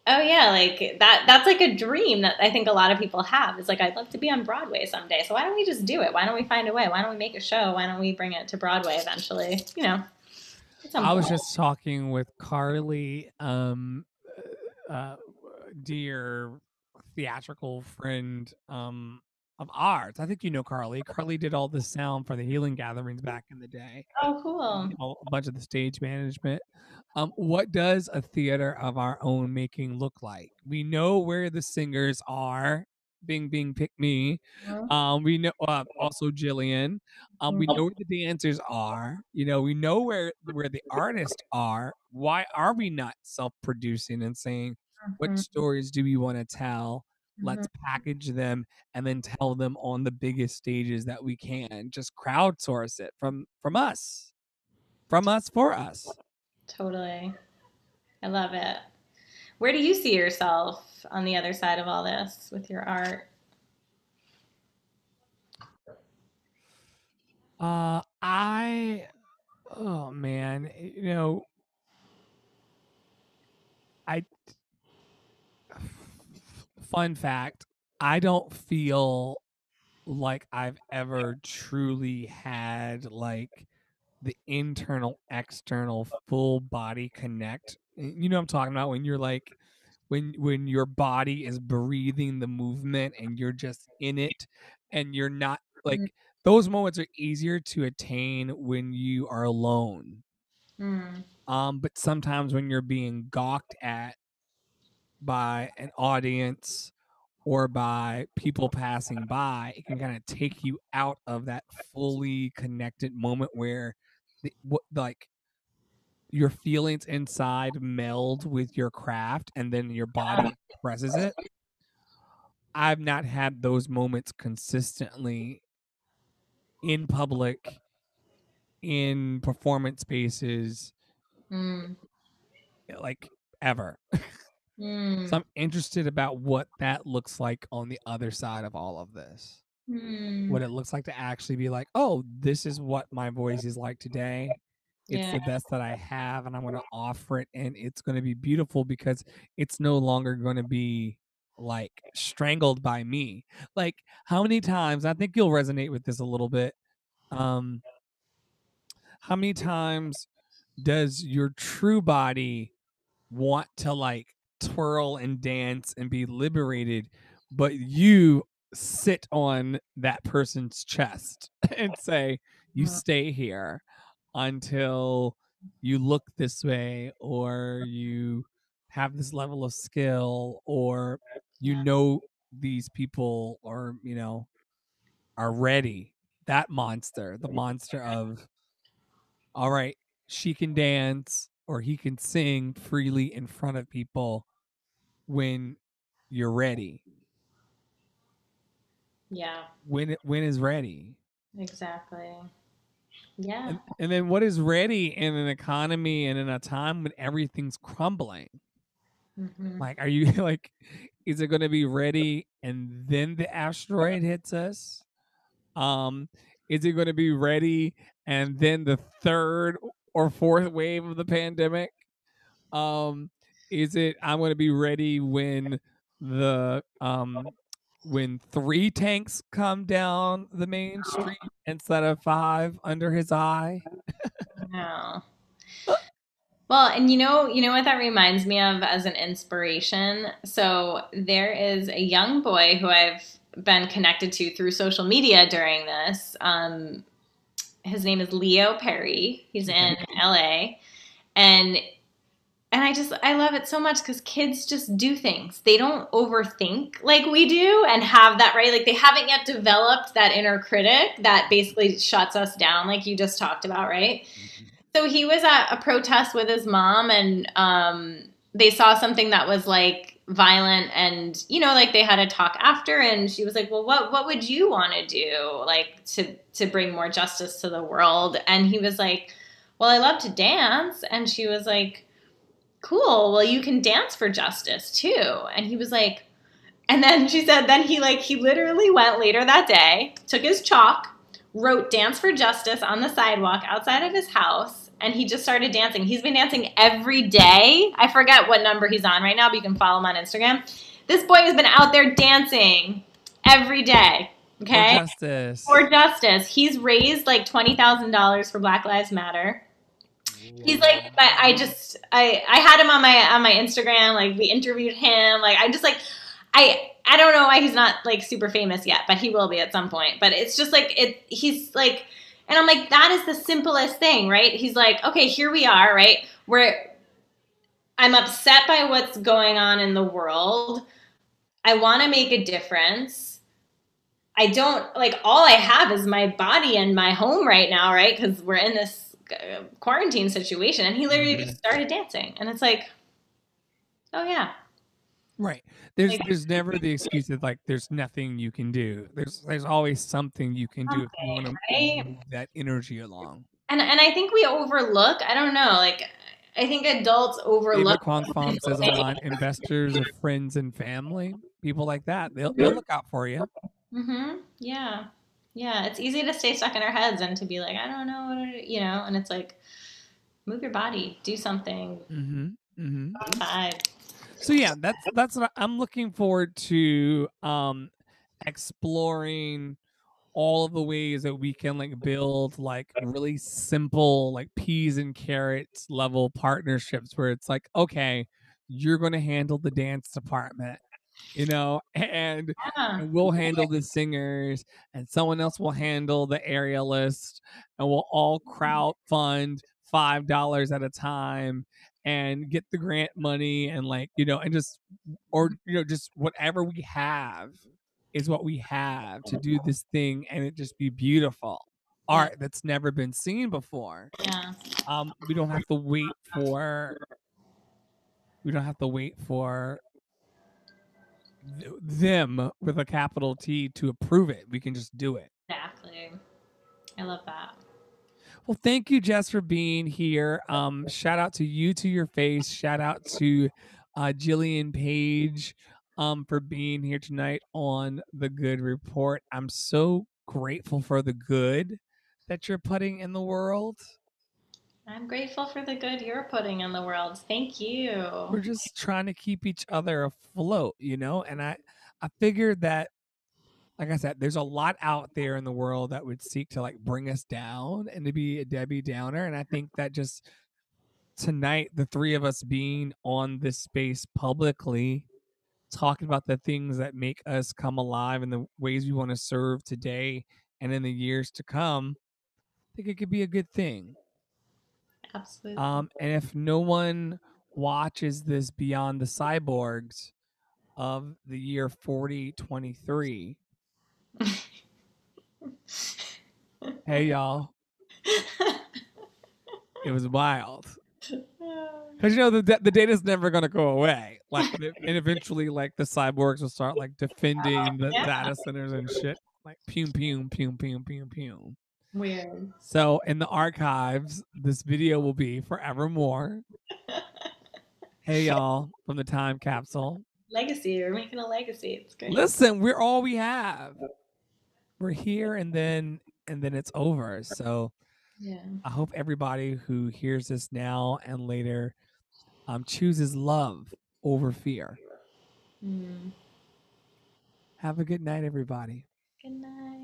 oh yeah, like that that's like a dream that I think a lot of people have. It's like I'd love to be on Broadway someday. So why don't we just do it? Why don't we find a way? Why don't we make a show? Why don't we bring it to Broadway eventually? You know. I was just talking with Carly, um, uh, dear theatrical friend um, of ours. I think you know Carly. Carly did all the sound for the healing gatherings back in the day, Oh cool. a bunch of the stage management. Um, what does a theater of our own making look like? We know where the singers are. Bing, bing, pick me. Mhm. Um, we know uh, also Jillian. Um, we Mhm. know where the dancers are. You know, we know where where the artists are. Why are we not self-producing and saying what Mhm. stories do we want to tell? Mm-hmm. Let's package them and then tell them on the biggest stages that we can. Just crowdsource it from from us, from us for us. Totally. I love it. Where do you see yourself on the other side of all this with your art? Uh, I, oh man, you know, I, fun fact, I don't feel like I've ever truly had like the internal external full body connect. Y- You know what I'm talking about when you're like when when your body is breathing the movement and you're just in it and you're not like Mhm. those moments are easier to attain when you are alone. Mm. Um, but sometimes when you're being gawked at by an audience or by people passing by, it can kind of take you out of that fully connected moment where the, what like your feelings inside meld with your craft and then your body expresses it. I've not had those moments consistently in public in performance spaces Mm. like ever. Mm. So I'm interested about what that looks like on the other side of all of this. Mm. What it looks like to actually be like, oh, this is what my voice is like today. It's Yeah. the best that I have, and I'm going to offer it, and it's going to be beautiful because it's no longer going to be like strangled by me. Like, how many times? I think you'll resonate with this a little bit. Um, how many times does your true body want to like twirl and dance and be liberated, but you sit on that person's chest and say, You Mhm. stay here until you look this way or you have this level of skill or you know these people or you know are ready. That monster the monster of all right she can dance or he can sing freely in front of people when you're ready. Yeah, when when is ready. Exactly. Yeah. and, and then what is ready in an economy and in a time when everything's crumbling Mhm. Like, are you like, is it going to be ready and then the asteroid hits us? Um, is it going to be ready and then the third or fourth wave of the pandemic? Um, is it I'm going to be ready when the um when three tanks come down the main street instead of five under his eye? No. Well, and you know, you know what that reminds me of as an inspiration. So there is a young boy who I've been connected to through social media during this. Um, his name is Leo Perry. He's in LA, and and I just I love it so much because kids just do things. They don't overthink like we do and have that right. Like they haven't yet developed that inner critic that basically shuts us down, like you just talked about, right? So he was at a protest with his mom, and um, they saw something that was like violent, and you know, like they had a talk after, and she was like, "Well, what what would you want to do, like to to bring more justice to the world?" And he was like, "Well, I love to dance," and she was like, "Cool. Well, you can dance for justice too." And he was like, and then she said, then he like he literally went later that day, took his chalk, wrote "Dance for Justice" on the sidewalk outside of his house and he just started dancing. He's been dancing every day. I forget what number he's on right now, but you can follow him on Instagram. This boy has been out there dancing every day. Okay. For justice. For justice. He's raised like $20,000 for Black Lives Matter. He's like, but I just, I, I had him on my, on my Instagram. Like we interviewed him. Like, I just like, I, I don't know why he's not like super famous yet, but he will be at some point. But it's just like, it, he's like, and I'm like, that is the simplest thing, right? He's like, okay, here we are, right? Where I'm upset by what's going on in the world. I want to make a difference. I don't like all I have is my body and my home right now, right? Because we're in this Uh, quarantine situation. And he literally just mm-hmm. started dancing. And it's like, oh, yeah. Right. There's Like- there's never the excuse that like there's nothing you can do. There's there's always something you can do if you want to move that energy along. And, and I think we overlook, I don't know, like, I think adults David overlook. Quanfon says online, investors are friends and family. People like that, they'll they'll mm-hmm. look out for you. Mm-hmm. Yeah. Yeah. It's easy to stay stuck in our heads and to be like, I don't know, what to do," you know, and it's like, move your body, do something Mm-hmm. Mm-hmm. So yeah, that's that's what I'm looking forward to um exploring all of the ways that we can like build like really simple like peas and carrots level partnerships where it's like okay, you're going to handle the dance department, you know, and Yeah. and we'll handle the singers and someone else will handle the aerialist and we'll all crowd fund five dollars at a time and get the grant money and like you know and just or you know just whatever we have is what we have to do this thing and it just be beautiful art that's never been seen before. Yeah. um we don't have to wait for we don't have to wait for th- them with a capital T to approve it. We can just do it. Exactly. I love that. Well, thank you, Jess, for being here. Um, shout out to you to your face. Shout out to uh, Jillian Page um, for being here tonight on the Good Report. I'm so grateful for the good that you're putting in the world. I'm grateful for the good you're putting in the world. Thank you. we're just trying to keep each other afloat, you know. And I, I figured that, like I said, there's a lot out there in the world that would seek to like bring us down and to be a Debbie Downer. And I think that just tonight, the three of us being on this space publicly, talking about the things that make us come alive and the ways we want to serve today and in the years to come, I think it could be a good thing. Absolutely. Um, and if no one watches this Beyond the Cyborgs of the year 4023. hey, y'all. It was wild. Because you know the da- the data's never gonna go away. Like and, and eventually, like the cyborgs will start like defending the yeah. data centers and shit. Like pum pum pum pum pum pum. Weird. So in the archives, this video will be forevermore. hey y'all, from the time capsule. Legacy. We're making a legacy. It's great. Listen, we're all we have. We're here and then and then it's over. So Yeah. I hope everybody who hears this now and later um, chooses love over fear. Mm. Have a good night, everybody. Good night.